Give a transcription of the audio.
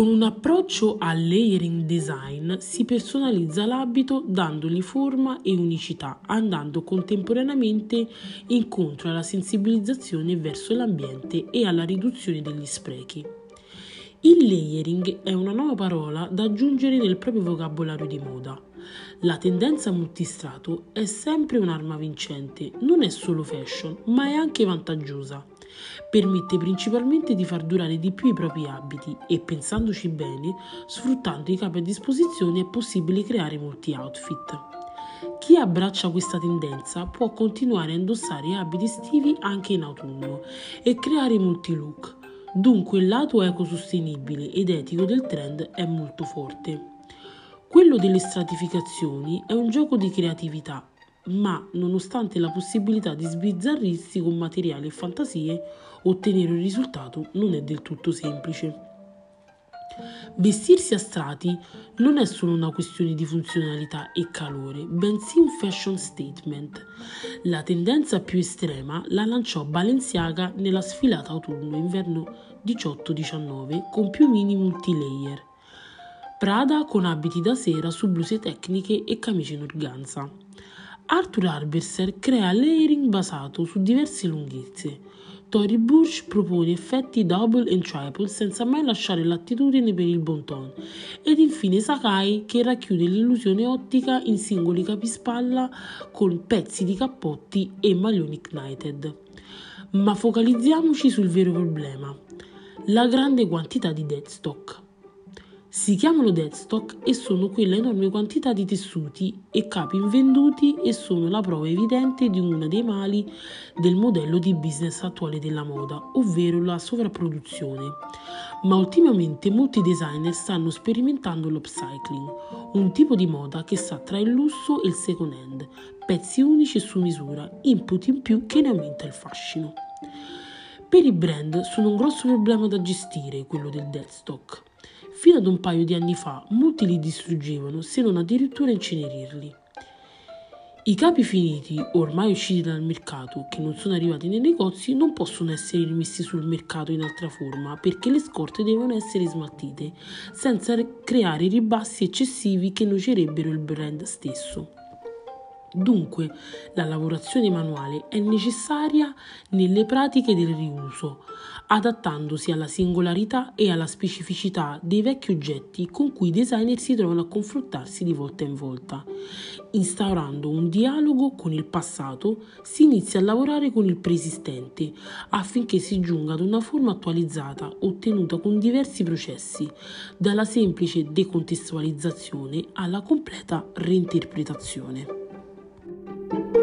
Con un approccio al layering design si personalizza l'abito dandogli forma e unicità, andando contemporaneamente incontro alla sensibilizzazione verso l'ambiente e alla riduzione degli sprechi. Il layering è una nuova parola da aggiungere nel proprio vocabolario di moda. La tendenza multistrato è sempre un'arma vincente, non è solo fashion, ma è anche vantaggiosa. Permette principalmente di far durare di più i propri abiti e, pensandoci bene, sfruttando i capi a disposizione è possibile creare molti outfit. Chi abbraccia questa tendenza può continuare a indossare abiti estivi anche in autunno e creare molti look. Dunque il lato ecosostenibile ed etico del trend è molto forte. Quello delle stratificazioni è un gioco di creatività ma nonostante la possibilità di sbizzarrirsi con materiali e fantasie, ottenere un risultato non è del tutto semplice. Vestirsi a strati non è solo una questione di funzionalità e calore, bensì un fashion statement. La tendenza più estrema la lanciò Balenciaga nella sfilata autunno-inverno 18-19 con piumini multilayer. Prada con abiti da sera su bluse tecniche e camicie in organza. Arthur Arberser crea layering basato su diverse lunghezze. Tory Burch propone effetti double and triple senza mai lasciare l'attitudine per il bon ton. Ed infine Sakai che racchiude l'illusione ottica in singoli capispalla con pezzi di cappotti e maglioni knighted. Ma focalizziamoci sul vero problema, la grande quantità di deadstock. Si chiamano deadstock e sono quella enorme quantità di tessuti e capi invenduti e sono la prova evidente di uno dei mali del modello di business attuale della moda, ovvero la sovrapproduzione. Ma ultimamente molti designer stanno sperimentando l'upcycling, un tipo di moda che sta tra il lusso e il second hand, pezzi unici su misura, input in più che ne aumenta il fascino. Per i brand sono un grosso problema da gestire quello del deadstock Fino ad un paio di anni fa molti li distruggevano, se non addirittura incenerirli. I capi finiti, ormai usciti dal mercato, che non sono arrivati nei negozi, non possono essere rimessi sul mercato in altra forma perché le scorte devono essere smaltite, senza creare ribassi eccessivi che nuocerebbero il brand stesso. Dunque, la lavorazione manuale è necessaria nelle pratiche del riuso, adattandosi alla singolarità e alla specificità dei vecchi oggetti con cui i designer si trovano a confrontarsi di volta in volta. Instaurando un dialogo con il passato, si inizia a lavorare con il preesistente affinché si giunga ad una forma attualizzata ottenuta con diversi processi, dalla semplice decontestualizzazione alla completa reinterpretazione. Thank you.